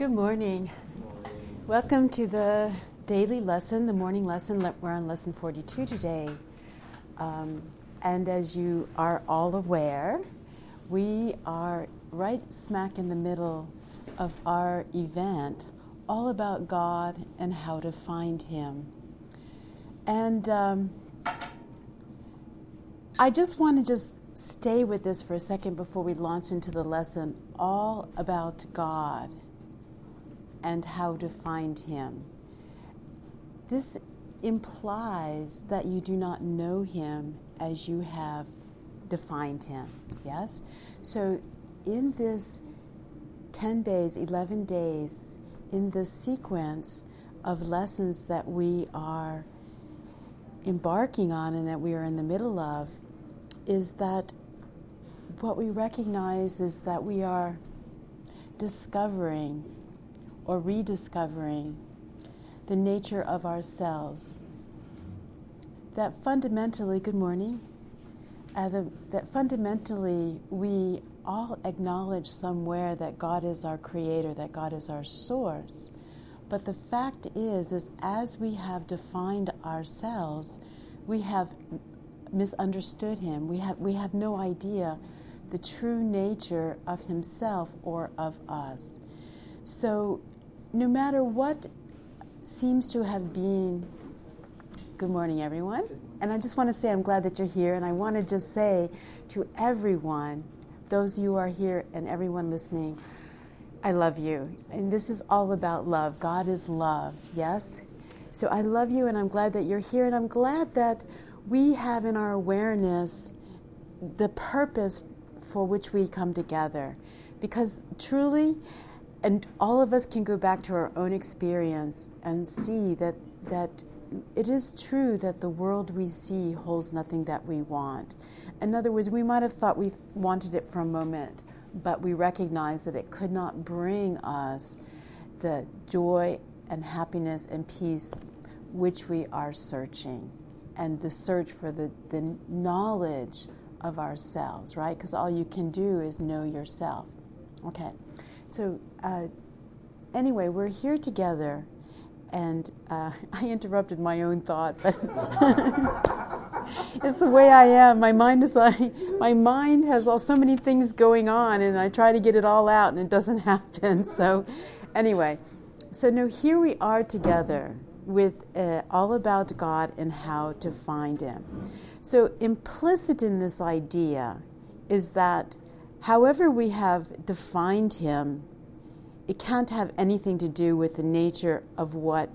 Good morning. Welcome to the daily lesson, the morning lesson. We're on lesson 42 today. Um, and as you are all aware, we are right smack in the middle of our event, all about God and how to find Him. And um, I just want to just stay with this for a second before we launch into the lesson, all about God and how to find Him. This implies that you do not know Him as you have defined Him. Yes? So, in this 10 days, 11 days, in the sequence of lessons that we are embarking on and that we are in the middle of, is that what we recognize is that we are discovering or rediscovering the nature of ourselves. That fundamentally, good morning, uh, the, that fundamentally we all acknowledge somewhere that God is our creator, that God is our source. But the fact is, is as we have defined ourselves, we have misunderstood him. We have, we have no idea the true nature of himself or of us. So no matter what seems to have been, good morning, everyone. And I just want to say I'm glad that you're here. And I want to just say to everyone, those you who are here and everyone listening, I love you. And this is all about love. God is love, yes? So I love you and I'm glad that you're here. And I'm glad that we have in our awareness the purpose for which we come together. Because truly, and all of us can go back to our own experience and see that that it is true that the world we see holds nothing that we want. In other words, we might have thought we wanted it for a moment, but we recognize that it could not bring us the joy and happiness and peace which we are searching, and the search for the, the knowledge of ourselves, right? Because all you can do is know yourself. Okay. So, uh, anyway, we're here together, and uh, I interrupted my own thought, but it's the way I am. My mind is like my mind has all so many things going on, and I try to get it all out, and it doesn't happen. So, anyway, so now here we are together with uh, all about God and how to find Him. So, implicit in this idea is that however we have defined him, it can't have anything to do with the nature of what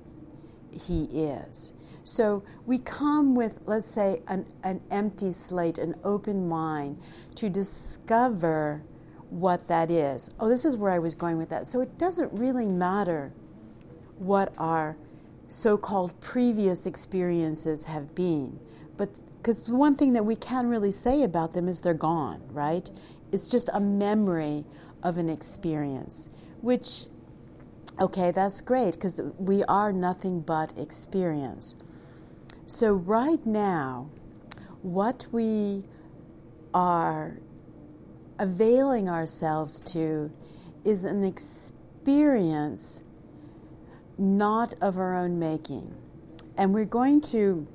he is. So we come with, let's say, an, an empty slate, an open mind to discover what that is. Oh, this is where I was going with that. So it doesn't really matter what our so called previous experiences have been. But because the one thing that we can really say about them is they're gone, right? It's just a memory of an experience, which, okay, that's great because we are nothing but experience. So, right now, what we are availing ourselves to is an experience not of our own making. And we're going to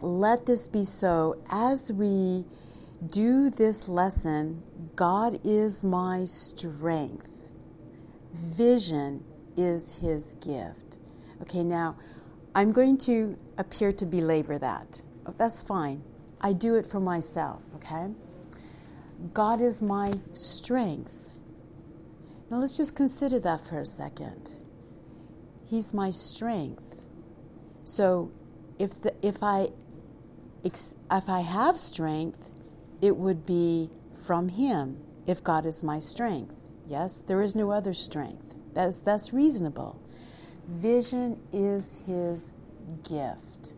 let this be so as we do this lesson God is my strength. Vision is his gift. Okay, now I'm going to appear to belabor that. Oh, that's fine. I do it for myself, okay? God is my strength. Now let's just consider that for a second. He's my strength. So if the, if I if I have strength, it would be from Him if God is my strength. Yes, there is no other strength. That's, that's reasonable. Vision is His gift.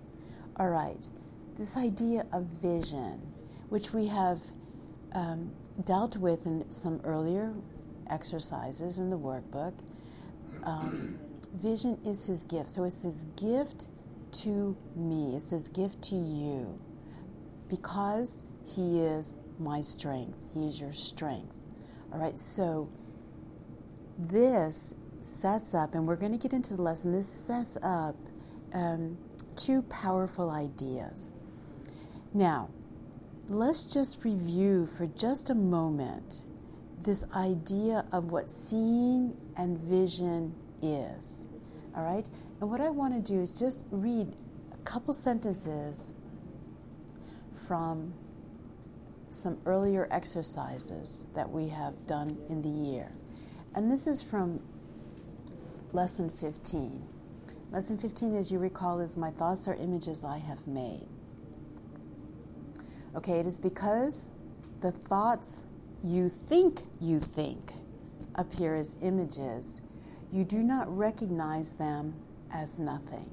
All right, this idea of vision, which we have um, dealt with in some earlier exercises in the workbook, um, vision is His gift. So it's His gift to me, it's His gift to you because He is my strength. He is your strength. All right, so this sets up, and we're going to get into the lesson, this sets up um, two powerful ideas. Now, let's just review for just a moment this idea of what seeing and vision is. All right? And what I want to do is just read a couple sentences from some earlier exercises that we have done in the year. And this is from lesson 15. Lesson 15, as you recall, is My thoughts are images I have made. Okay, it is because the thoughts you think you think appear as images, you do not recognize them as nothing.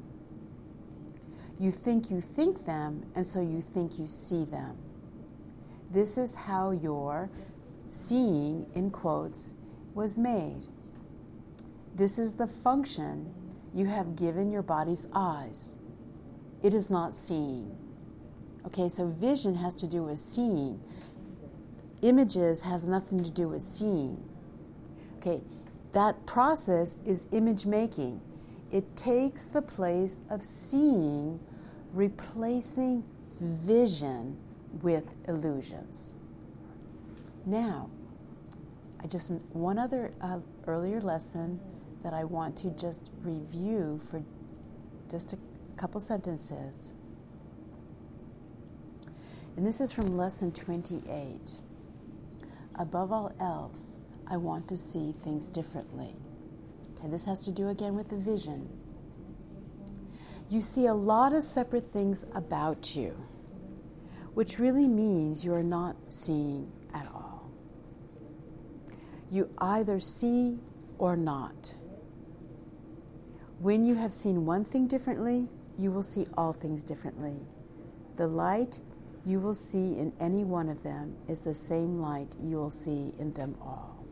You think you think them, and so you think you see them. This is how your seeing, in quotes, was made. This is the function you have given your body's eyes. It is not seeing. Okay, so vision has to do with seeing. Images have nothing to do with seeing. Okay, that process is image making. It takes the place of seeing, replacing vision with illusions. Now, I just one other uh, earlier lesson that I want to just review for just a couple sentences. And this is from lesson 28. Above all else, I want to see things differently. Okay, this has to do again with the vision. You see a lot of separate things about you which really means you are not seeing at all. You either see or not. When you have seen one thing differently, you will see all things differently. The light you will see in any one of them is the same light you will see in them all.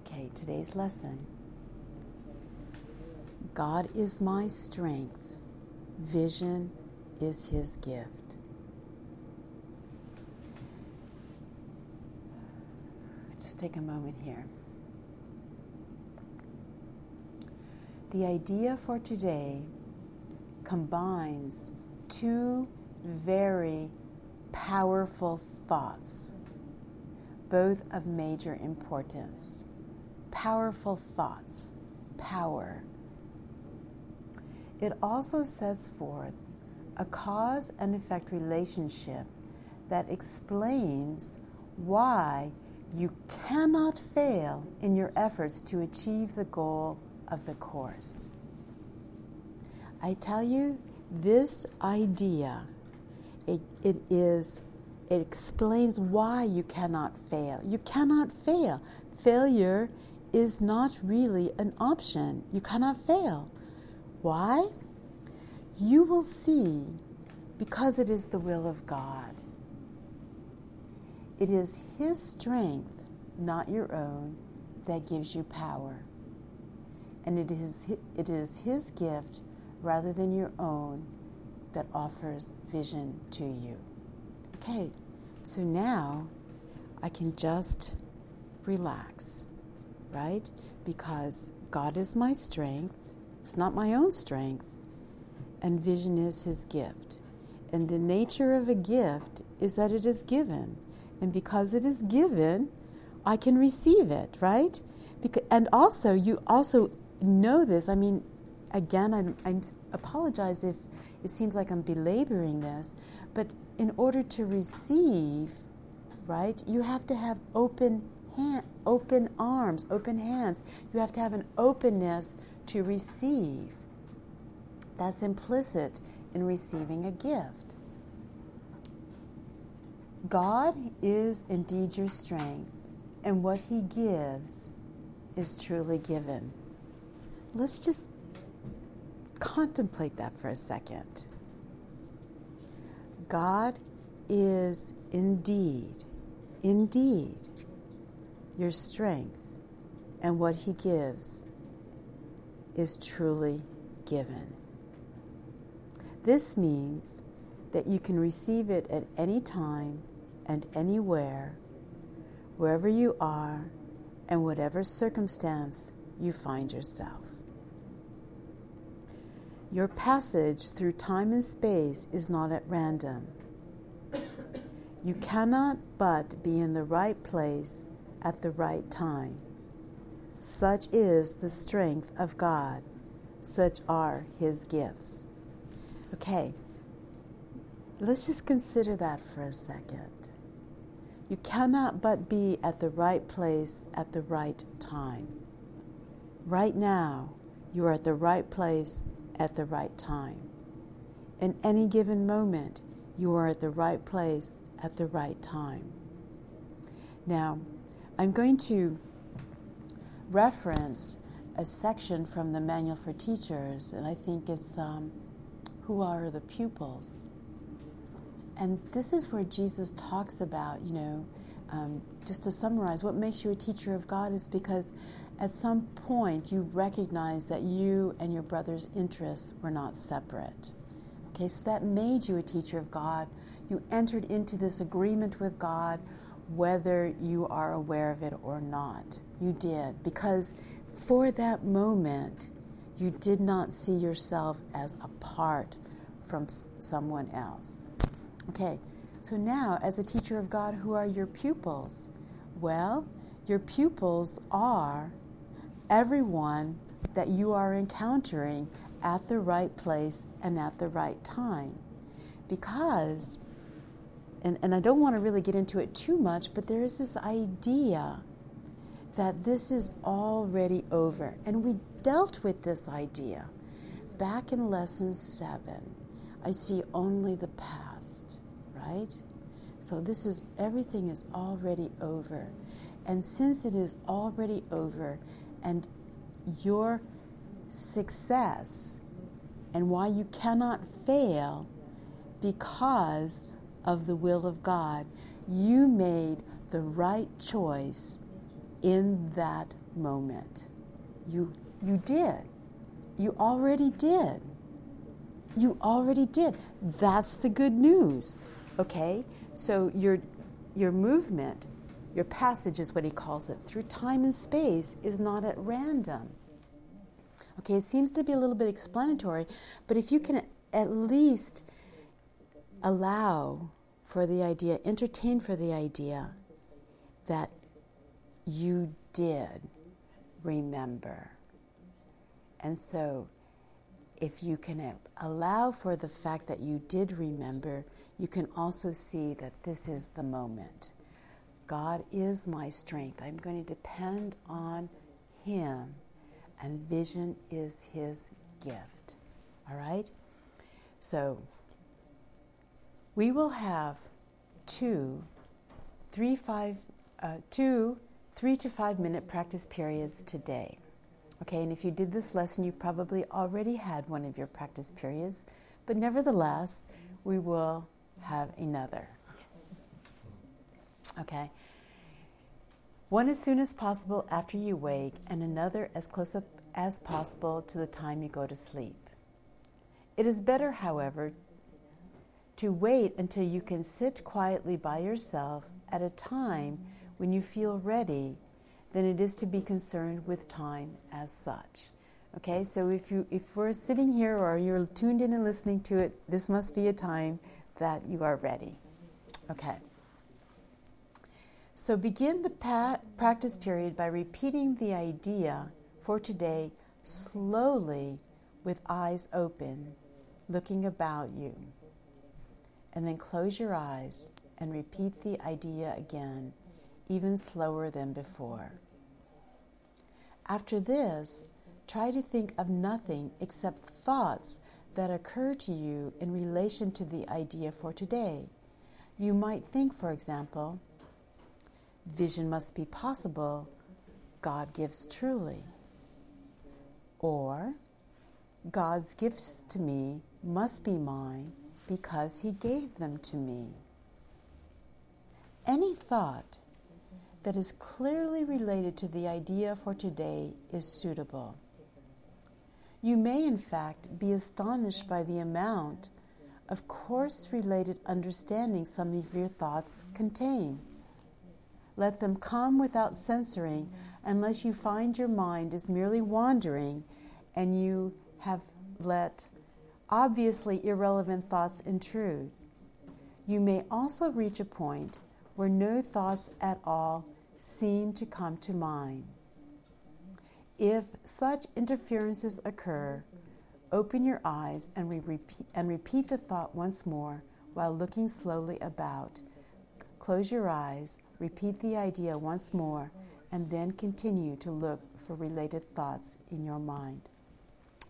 Okay, today's lesson God is my strength, vision is his gift. Just take a moment here. The idea for today combines two very powerful thoughts, both of major importance. Powerful thoughts, power. It also sets forth a cause and effect relationship that explains why you cannot fail in your efforts to achieve the goal of the Course. I tell you, this idea, it, it is, it explains why you cannot fail. You cannot fail. Failure is not really an option. You cannot fail. Why? You will see because it is the will of God. It is His strength, not your own, that gives you power. And it is, it is His gift rather than your own that offers vision to you. Okay, so now I can just relax, right? Because God is my strength, it's not my own strength and vision is his gift. And the nature of a gift is that it is given. And because it is given, I can receive it, right? Because, and also, you also know this. I mean, again, I, I apologize if it seems like I'm belaboring this, but in order to receive, right, you have to have open hand, open arms, open hands. You have to have an openness to receive. That's implicit in receiving a gift. God is indeed your strength, and what He gives is truly given. Let's just contemplate that for a second. God is indeed, indeed your strength, and what He gives is truly given. This means that you can receive it at any time and anywhere, wherever you are, and whatever circumstance you find yourself. Your passage through time and space is not at random. You cannot but be in the right place at the right time. Such is the strength of God. Such are His gifts. Okay, let's just consider that for a second. You cannot but be at the right place at the right time. Right now, you are at the right place at the right time. In any given moment, you are at the right place at the right time. Now, I'm going to reference a section from the Manual for Teachers, and I think it's um, Who Are the Pupils? And this is where Jesus talks about, you know, um, just to summarize, what makes you a teacher of God is because at some point you recognize that you and your brother's interests were not separate. Okay, so that made you a teacher of God. You entered into this agreement with God, whether you are aware of it or not. You did, because for that moment, you did not see yourself as apart from someone else. Okay, so now as a teacher of God, who are your pupils? Well, your pupils are everyone that you are encountering at the right place and at the right time. Because, and, and I don't want to really get into it too much, but there is this idea that this is already over. And we dealt with this idea back in lesson seven. I see only the past, right? So this is everything is already over. And since it is already over, and your success and why you cannot fail because of the will of God, you made the right choice in that moment. You, you did. You already did. You already did. That's the good news. Okay? So your, your movement, your passage is what he calls it, through time and space is not at random. Okay, it seems to be a little bit explanatory, but if you can at least allow for the idea, entertain for the idea that you did remember. And so, if you can allow for the fact that you did remember, you can also see that this is the moment. God is my strength. I'm going to depend on Him, and vision is His gift. All right? So, we will have two, three, five, uh, two three to five minute practice periods today. Okay, and if you did this lesson, you probably already had one of your practice periods, but nevertheless, we will have another. Okay. One as soon as possible after you wake, and another as close up as possible to the time you go to sleep. It is better, however, to wait until you can sit quietly by yourself at a time when you feel ready than it is to be concerned with time as such. Okay, so if you if we're sitting here or you're tuned in and listening to it, this must be a time that you are ready. Okay. So begin the pa- practice period by repeating the idea for today slowly with eyes open, looking about you. And then close your eyes and repeat the idea again even slower than before. After this, try to think of nothing except thoughts that occur to you in relation to the idea for today. You might think, for example, vision must be possible, God gives truly. Or, God's gifts to me must be mine because He gave them to me. Any thought that is clearly related to the idea for today is suitable. You may, in fact, be astonished by the amount of course related understanding some of your thoughts contain. Let them come without censoring unless you find your mind is merely wandering and you have let obviously irrelevant thoughts intrude. You may also reach a point where no thoughts at all seem to come to mind. If such interferences occur, open your eyes and, re- repeat, and repeat the thought once more while looking slowly about. Close your eyes, repeat the idea once more, and then continue to look for related thoughts in your mind.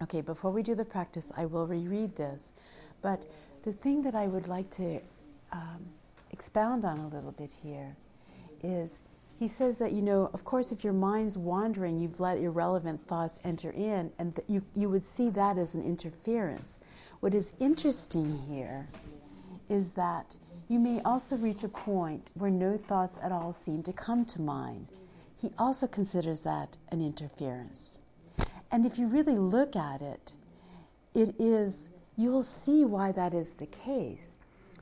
Okay, before we do the practice, I will reread this. But the thing that I would like to um, expound on a little bit here is he says that, you know, of course, if your mind's wandering, you've let irrelevant thoughts enter in, and th- you, you would see that as an interference. What is interesting here is that you may also reach a point where no thoughts at all seem to come to mind. He also considers that an interference. And if you really look at it, it is, you will see why that is the case.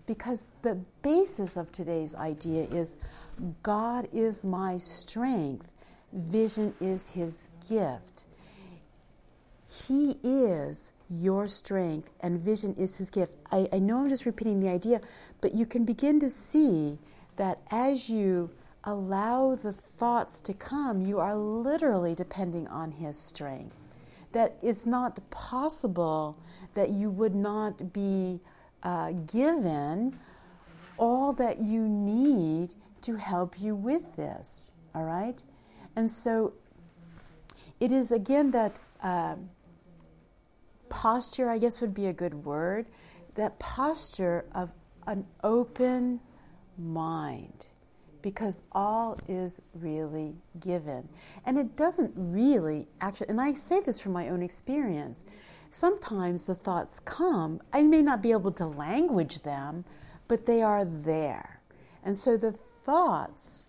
Because the basis of today's idea is God is my strength, vision is his gift. He is your strength, and vision is his gift. I, I know I'm just repeating the idea, but you can begin to see that as you allow the thoughts to come, you are literally depending on His strength. That it's not possible that you would not be uh, given all that you need to help you with this. All right? And so it is again that uh, posture, I guess would be a good word, that posture of an open mind because all is really given. And it doesn't really actually, and I say this from my own experience, sometimes the thoughts come, I may not be able to language them, but they are there. And so the thoughts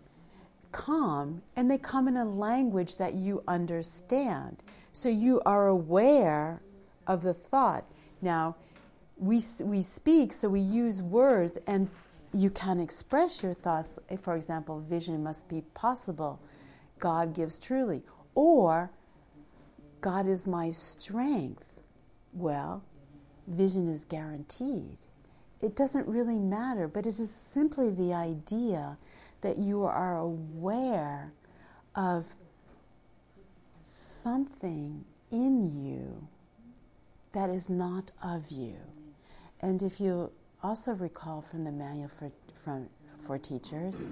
come, and they come in a language that you understand. So you are aware of the thought. Now, we, we speak, so we use words, and you can express your thoughts. For example, vision must be possible. God gives truly. Or, God is my strength. Well, vision is guaranteed. It doesn't really matter, but it is simply the idea that you are aware of something in you that is not of you. And if you also recall from the manual for, from, for teachers,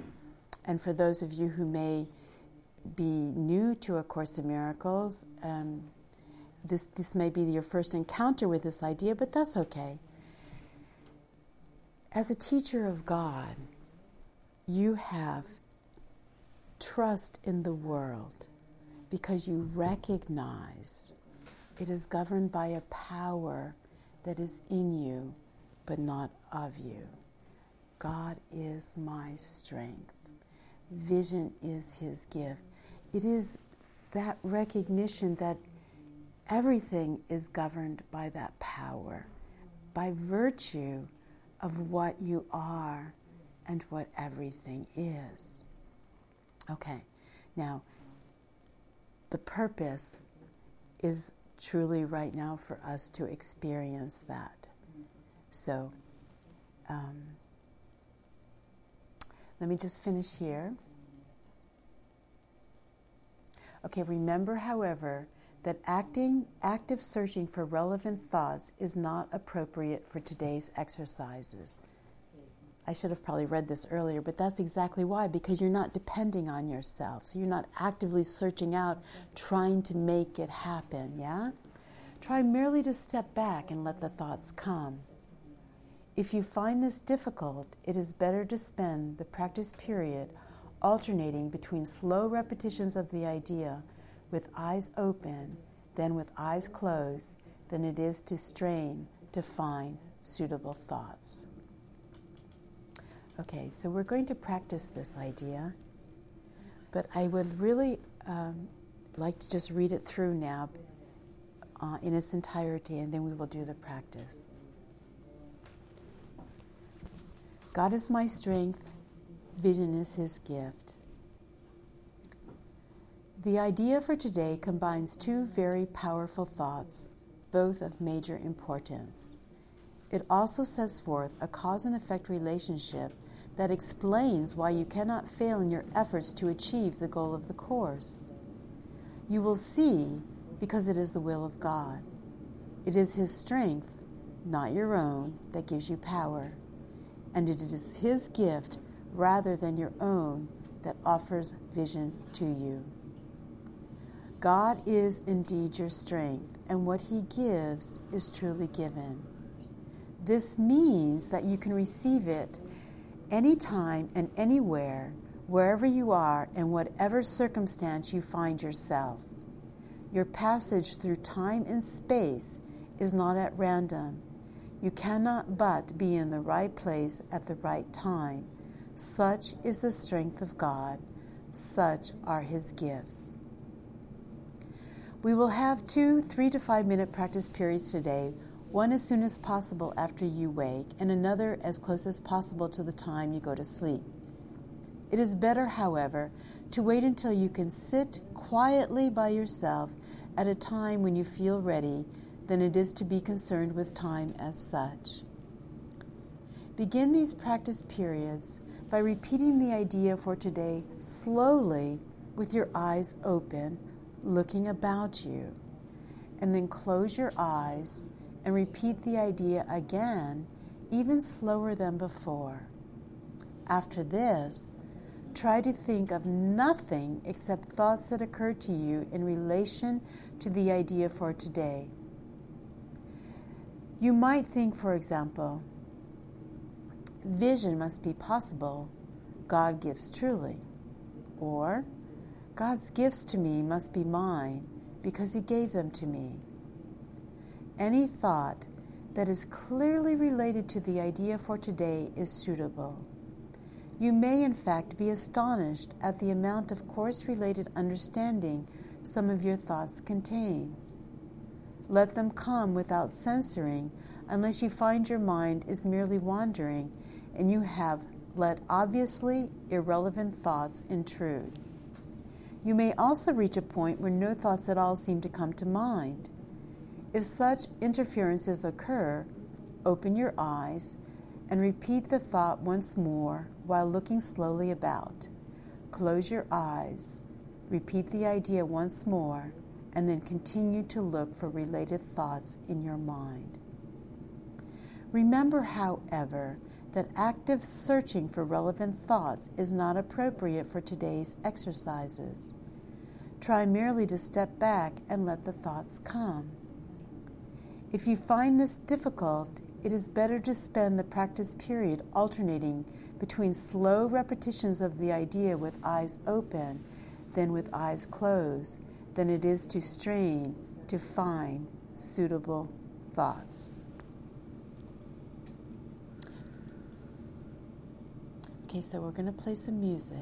and for those of you who may be new to A Course in Miracles, um, this, this may be your first encounter with this idea, but that's okay. As a teacher of God, you have trust in the world because you recognize it is governed by a power that is in you but not of you. God is my strength. Vision is his gift. It is that recognition that everything is governed by that power, by virtue of what you are and what everything is. Okay, now the purpose is truly right now for us to experience that. So, um, let me just finish here. Okay, remember, however, that acting, active searching for relevant thoughts is not appropriate for today's exercises. I should have probably read this earlier, but that's exactly why, because you're not depending on yourself. So you're not actively searching out, trying to make it happen, yeah? Try merely to step back and let the thoughts come. If you find this difficult, it is better to spend the practice period alternating between slow repetitions of the idea with eyes open than with eyes closed than it is to strain to find suitable thoughts. Okay, so we're going to practice this idea, but I would really um, like to just read it through now uh, in its entirety and then we will do the practice. God is my strength, vision is his gift. The idea for today combines two very powerful thoughts, both of major importance. It also sets forth a cause and effect relationship that explains why you cannot fail in your efforts to achieve the goal of the Course. You will see because it is the will of God. It is His strength, not your own, that gives you power, and it is His gift rather than your own that offers vision to you. God is indeed your strength, and what He gives is truly given. This means that you can receive it anytime and anywhere, wherever you are, in whatever circumstance you find yourself. Your passage through time and space is not at random. You cannot but be in the right place at the right time. Such is the strength of God, such are His gifts. We will have two three to five minute practice periods today, one as soon as possible after you wake, and another as close as possible to the time you go to sleep. It is better, however, to wait until you can sit quietly by yourself at a time when you feel ready than it is to be concerned with time as such. Begin these practice periods by repeating the idea for today slowly with your eyes open looking about you. And then close your eyes and repeat the idea again, even slower than before. After this, try to think of nothing except thoughts that occur to you in relation to the idea for today. You might think, for example, vision must be possible, God gives truly. Or, God's gifts to me must be mine because He gave them to me. Any thought that is clearly related to the idea for today is suitable. You may, in fact, be astonished at the amount of course related understanding some of your thoughts contain. Let them come without censoring unless you find your mind is merely wandering and you have let obviously irrelevant thoughts intrude. You may also reach a point where no thoughts at all seem to come to mind. If such interferences occur, open your eyes and repeat the thought once more while looking slowly about. Close your eyes, repeat the idea once more, and then continue to look for related thoughts in your mind. Remember, however, that active searching for relevant thoughts is not appropriate for today's exercises. Try merely to step back and let the thoughts come. If you find this difficult, it is better to spend the practice period alternating between slow repetitions of the idea with eyes open than with eyes closed than it is to strain to find suitable thoughts. Okay, so we're going to play some music.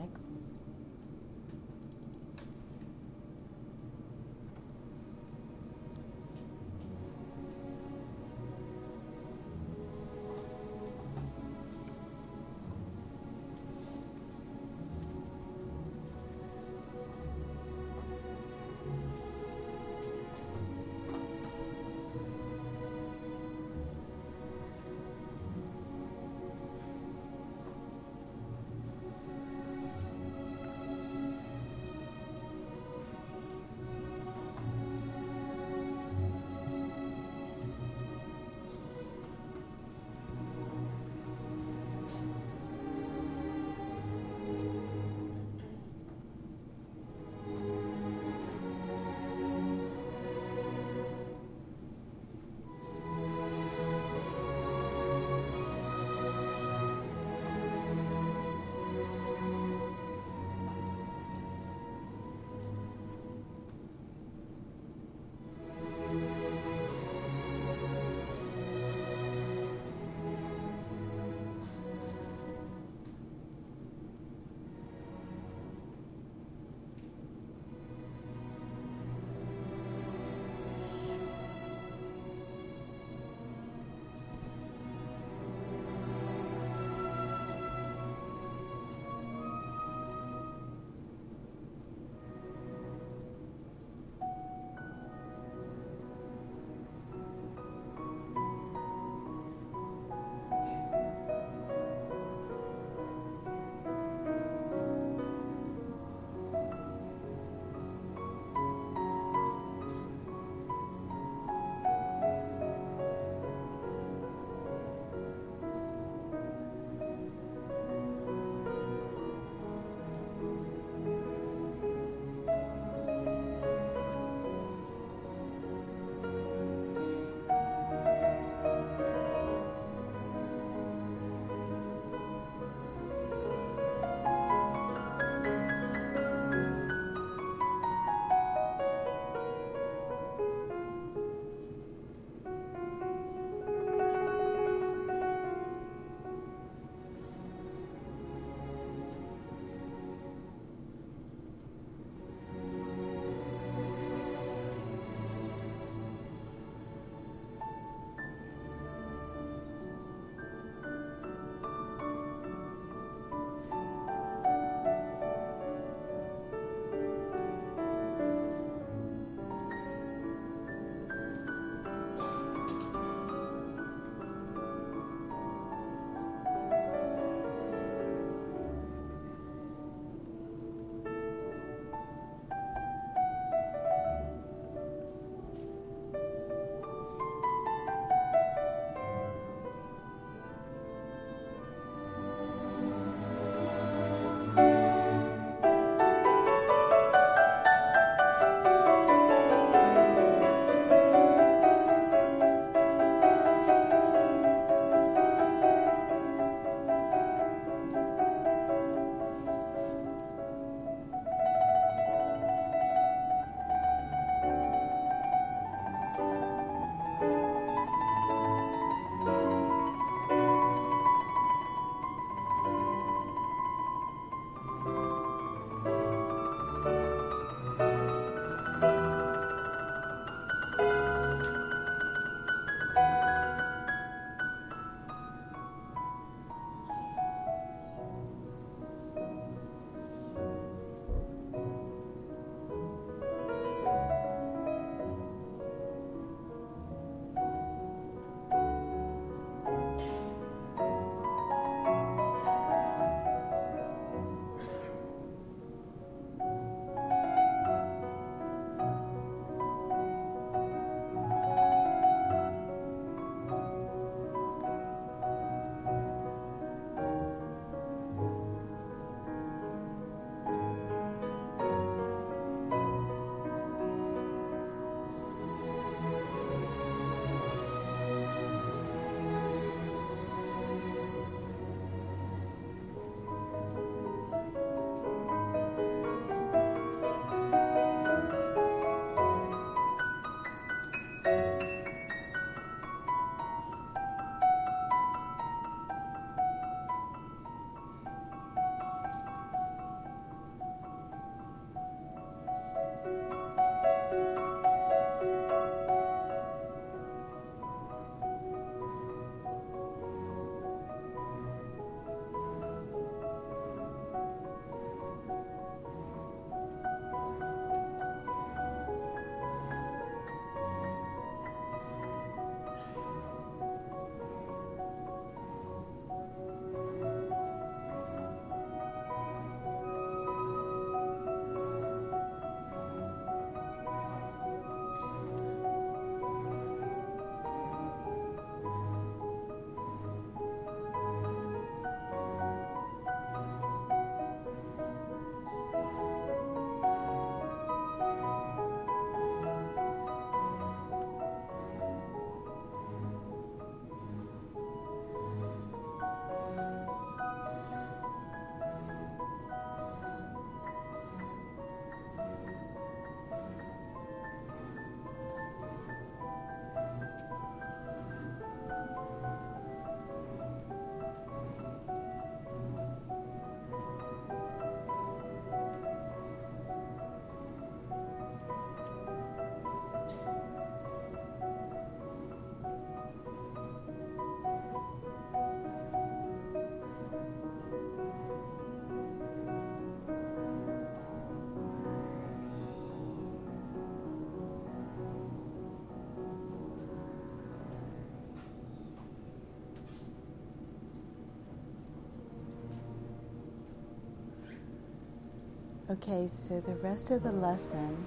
Okay, so the rest of the lesson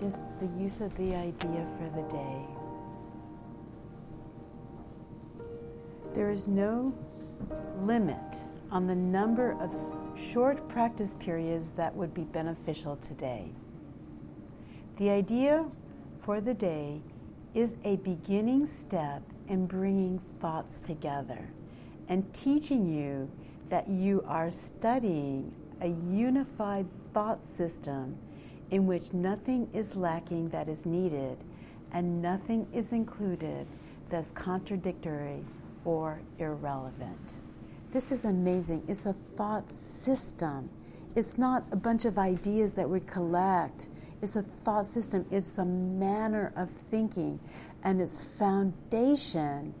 is the use of the idea for the day. There is no limit on the number of short practice periods that would be beneficial today. The idea for the day is a beginning step in bringing thoughts together and teaching you that you are studying a unified thought system in which nothing is lacking that is needed and nothing is included that's contradictory or irrelevant. This is amazing. It's a thought system. It's not a bunch of ideas that we collect. It's a thought system. It's a manner of thinking. And its foundation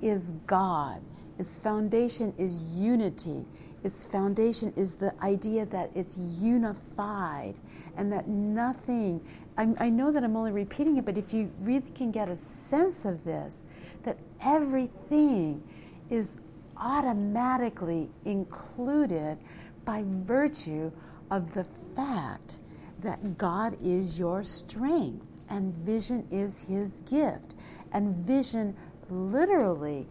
is God. Its foundation is unity. Its foundation is the idea that it's unified and that nothing, I, I know that I'm only repeating it, but if you really can get a sense of this, that everything is automatically included by virtue of the fact that God is your strength and vision is his gift. And vision literally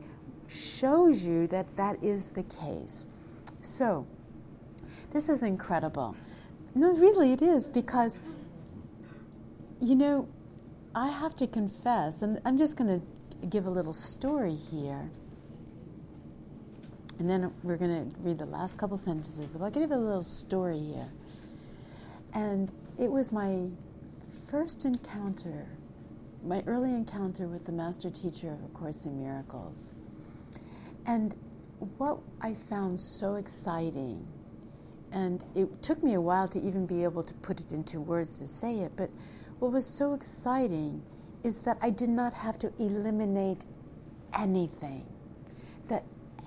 shows you that that is the case. So, this is incredible. No, really, it is because, you know, I have to confess, and I'm just going to give a little story here. And then we're going to read the last couple sentences. But I'll give a little story here. And it was my first encounter, my early encounter with the master teacher of A Course in Miracles. And what I found so exciting, and it took me a while to even be able to put it into words to say it, but what was so exciting is that I did not have to eliminate anything, that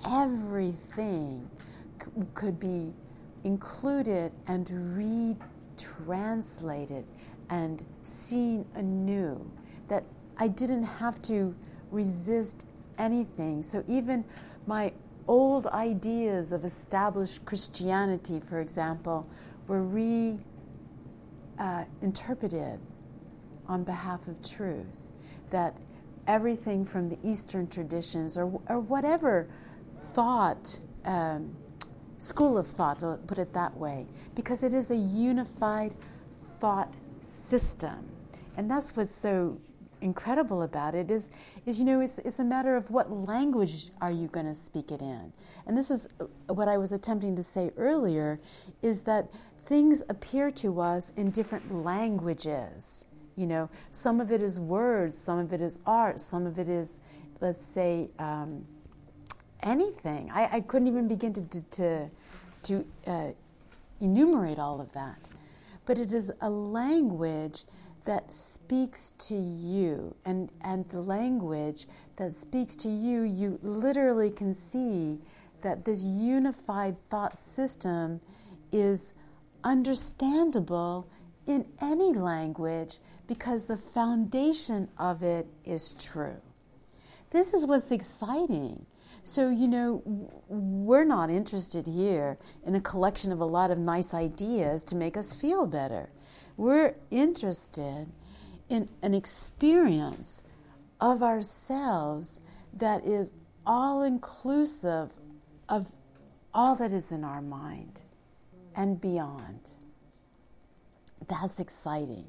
everything c- could be included and retranslated and seen anew, that I didn't have to resist anything. So even my old ideas of established Christianity, for example, were reinterpreted uh, on behalf of truth. That everything from the Eastern traditions or, or whatever thought, um, school of thought, to put it that way, because it is a unified thought system. And that's what's so incredible about it is, is you know, it's, it's a matter of what language are you going to speak it in. And this is uh, what I was attempting to say earlier, is that things appear to us in different languages. You know, some of it is words, some of it is art, some of it is, let's say, um, anything. I, I, couldn't even begin to, to, to uh, enumerate all of that. But it is a language that speaks to you and, and the language that speaks to you, you literally can see that this unified thought system is understandable in any language because the foundation of it is true. This is what's exciting. So, you know, we're not interested here in a collection of a lot of nice ideas to make us feel better. We're interested in an experience of ourselves that is all inclusive of all that is in our mind and beyond. That's exciting.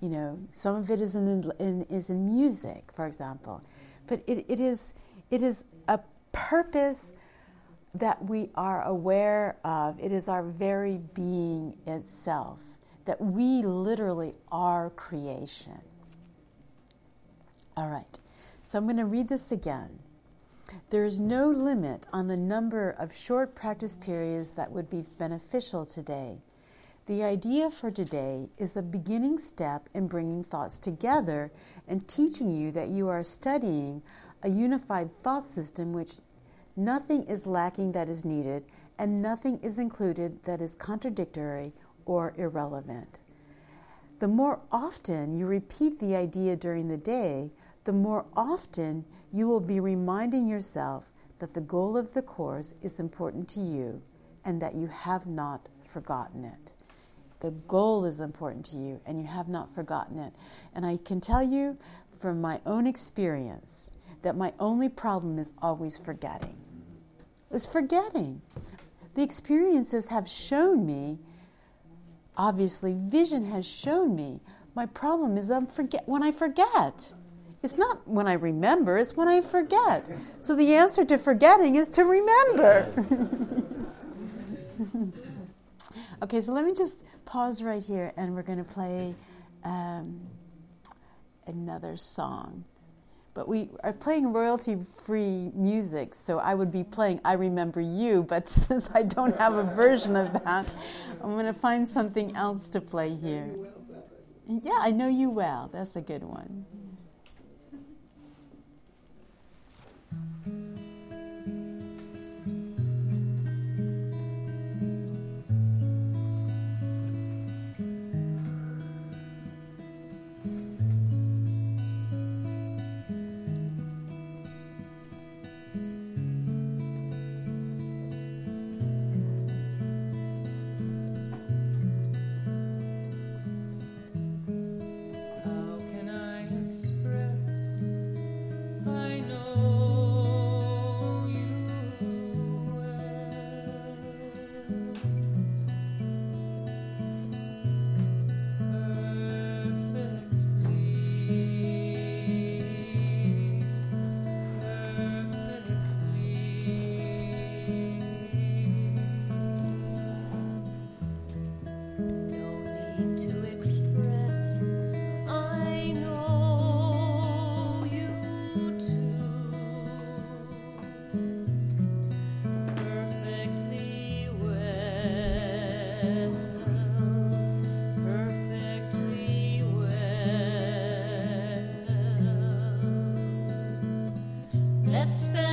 You know, some of it is in, in is in music, for example, but it, it is it is a purpose that we are aware of. It is our very being itself that we literally are creation. All right, so I'm going to read this again. There is no limit on the number of short practice periods that would be beneficial today. The idea for today is the beginning step in bringing thoughts together and teaching you that you are studying a unified thought system which nothing is lacking that is needed and nothing is included that is contradictory or irrelevant. The more often you repeat the idea during the day, the more often you will be reminding yourself that the goal of the Course is important to you, and that you have not forgotten it. The goal is important to you, and you have not forgotten it. And I can tell you from my own experience that my only problem is always forgetting. It's forgetting. The experiences have shown me, obviously, vision has shown me. My problem is I'm forget when I forget. It's not when I remember, it's when I forget. So the answer to forgetting is to remember. okay, so let me just pause right here and we're going to play um, another song. But we are playing royalty free music, so I would be playing I Remember You, but since I don't have a version of that, I'm going to find something else to play here. Yeah, I know you well. That's a good one. spend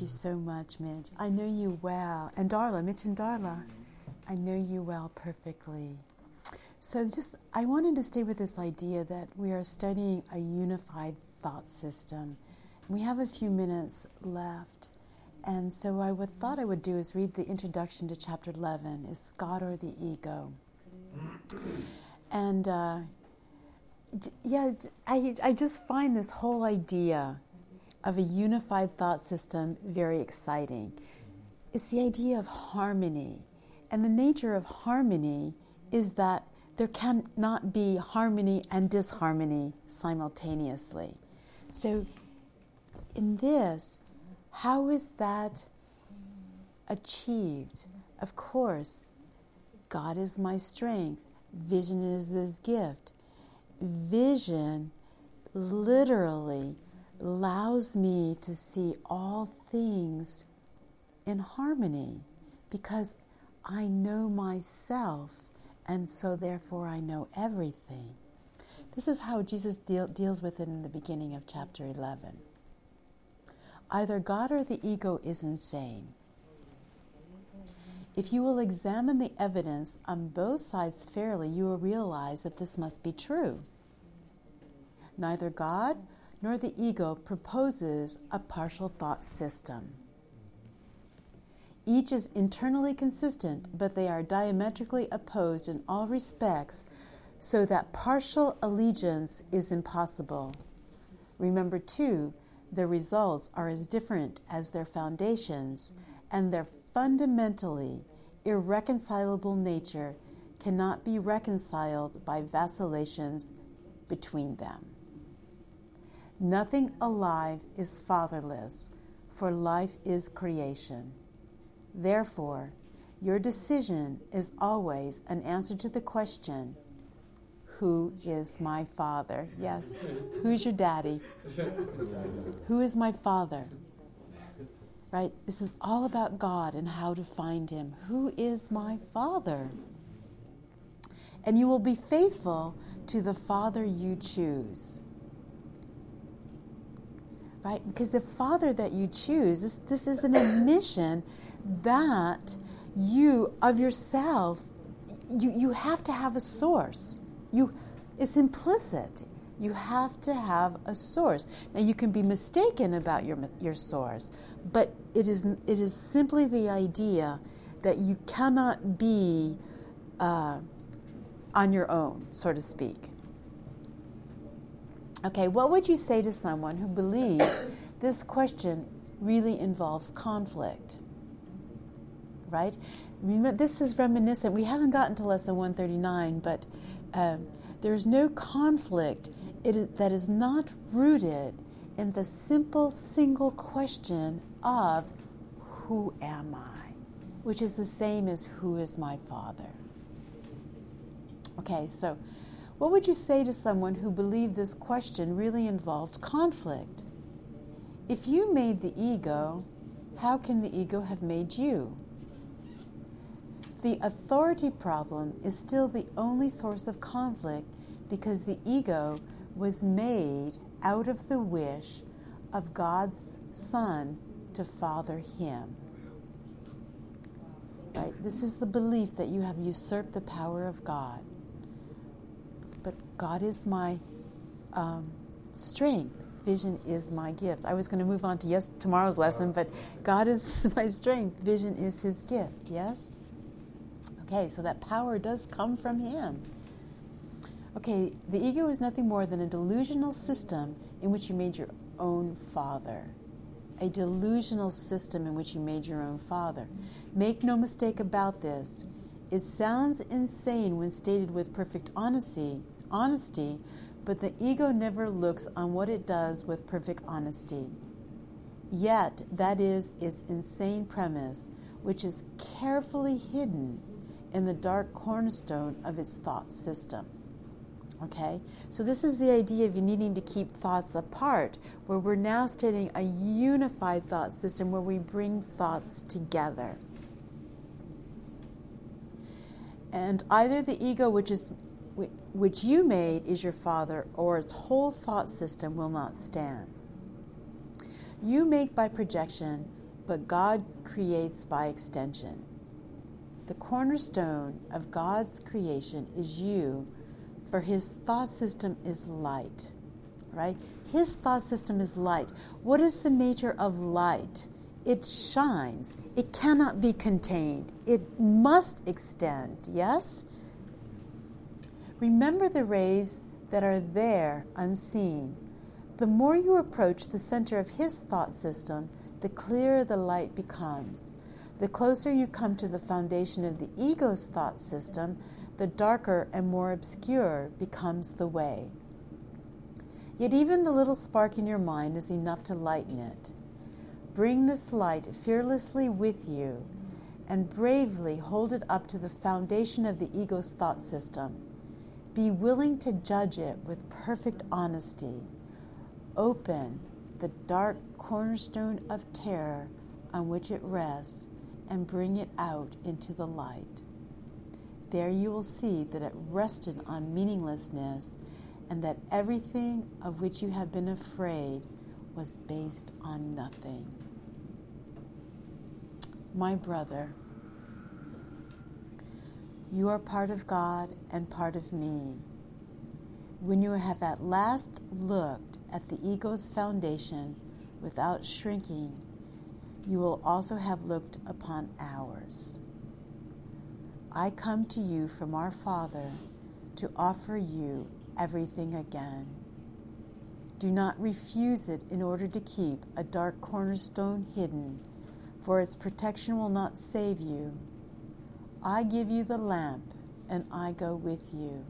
Thank you so much, Mitch. I know you well. And Darla, Mitch and Darla, I know you well perfectly. So, just I wanted to stay with this idea that we are studying a unified thought system. We have a few minutes left. And so, I would, thought I would do is read the introduction to chapter 11 Is God or the Ego? And uh, yeah, I, I just find this whole idea of a unified thought system very exciting. It's the idea of harmony. And the nature of harmony is that there cannot be harmony and disharmony simultaneously. So, in this, how is that achieved? Of course, God is my strength, vision is His gift. Vision literally allows me to see all things in harmony because I know myself and so therefore I know everything. This is how Jesus deal, deals with it in the beginning of chapter 11. Either God or the ego is insane. If you will examine the evidence on both sides fairly, you will realize that this must be true. Neither God nor the ego proposes a partial thought system. Each is internally consistent, but they are diametrically opposed in all respects, so that partial allegiance is impossible. Remember, too, their results are as different as their foundations, and their fundamentally irreconcilable nature cannot be reconciled by vacillations between them. Nothing alive is fatherless, for life is creation. Therefore, your decision is always an answer to the question Who is my father? Yes. Who's your daddy? Who is my father? Right? This is all about God and how to find him. Who is my father? And you will be faithful to the father you choose right? Because the Father that you choose, this, this is an admission that you, of yourself, you, you have to have a source. You, it's implicit. You have to have a source. Now, you can be mistaken about your, your source, but it is, it is simply the idea that you cannot be uh, on your own, so to speak. Okay, what would you say to someone who believes this question really involves conflict? Right? This is reminiscent. We haven't gotten to lesson 139, but uh, there's no conflict that is not rooted in the simple single question of who am I? Which is the same as who is my father. Okay, so what would you say to someone who believed this question really involved conflict? If you made the ego, how can the ego have made you? The authority problem is still the only source of conflict because the ego was made out of the wish of God's Son to father him. Right? This is the belief that you have usurped the power of God God is my um, strength. Vision is my gift. I was going to move on to yes tomorrow's lesson, but God is my strength. Vision is His gift. Yes. Okay, so that power does come from Him. Okay, the ego is nothing more than a delusional system in which you made your own father. A delusional system in which you made your own father. Make no mistake about this. It sounds insane when stated with perfect honesty, honesty, but the ego never looks on what it does with perfect honesty. Yet, that is its insane premise, which is carefully hidden in the dark cornerstone of its thought system. Okay? So, this is the idea of you needing to keep thoughts apart, where we're now stating a unified thought system where we bring thoughts together. And either the ego, which is which you made, is your father, or its whole thought system will not stand. You make by projection, but God creates by extension. The cornerstone of God's creation is you, for his thought system is light, right? His thought system is light. What is the nature of light? It shines. It cannot be contained. It must extend, yes? Remember the rays that are there unseen. The more you approach the center of his thought system, the clearer the light becomes. The closer you come to the foundation of the ego's thought system, the darker and more obscure becomes the way. Yet even the little spark in your mind is enough to lighten it. Bring this light fearlessly with you and bravely hold it up to the foundation of the ego's thought system. Be willing to judge it with perfect honesty. Open the dark cornerstone of terror on which it rests and bring it out into the light. There you will see that it rested on meaninglessness and that everything of which you have been afraid was based on nothing. My brother, you are part of God and part of me. When you have at last looked at the ego's foundation without shrinking, you will also have looked upon ours. I come to you from our Father to offer you everything again. Do not refuse it in order to keep a dark cornerstone hidden, for its protection will not save you. I give you the lamp, and I go with you.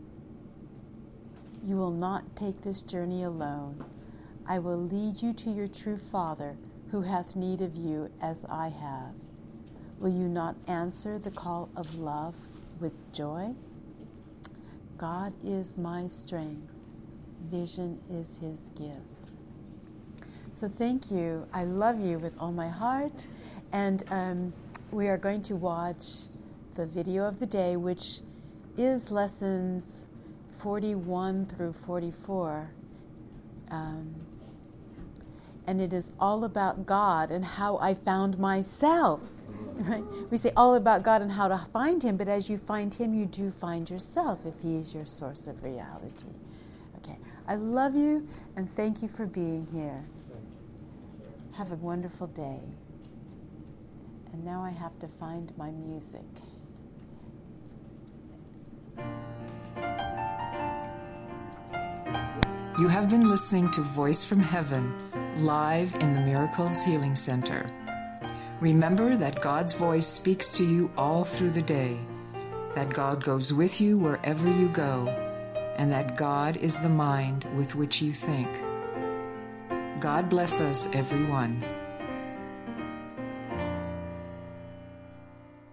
You will not take this journey alone. I will lead you to your true Father, who hath need of you as I have. Will you not answer the call of love with joy? God is my strength. Vision is his gift. So thank you. I love you with all my heart. And um, we are going to watch the video of the day, which is lessons 41 through 44. Um, and it is all about God and how I found myself. Right? We say all about God and how to find Him, but as you find Him, you do find yourself if He is your source of reality. Okay, I love you and thank you for being here. Have a wonderful day. And now I have to find my music. You have been listening to Voice from Heaven live in the Miracles Healing Center. Remember that God's voice speaks to you all through the day, that God goes with you wherever you go, and that God is the mind with which you think. God bless us, everyone.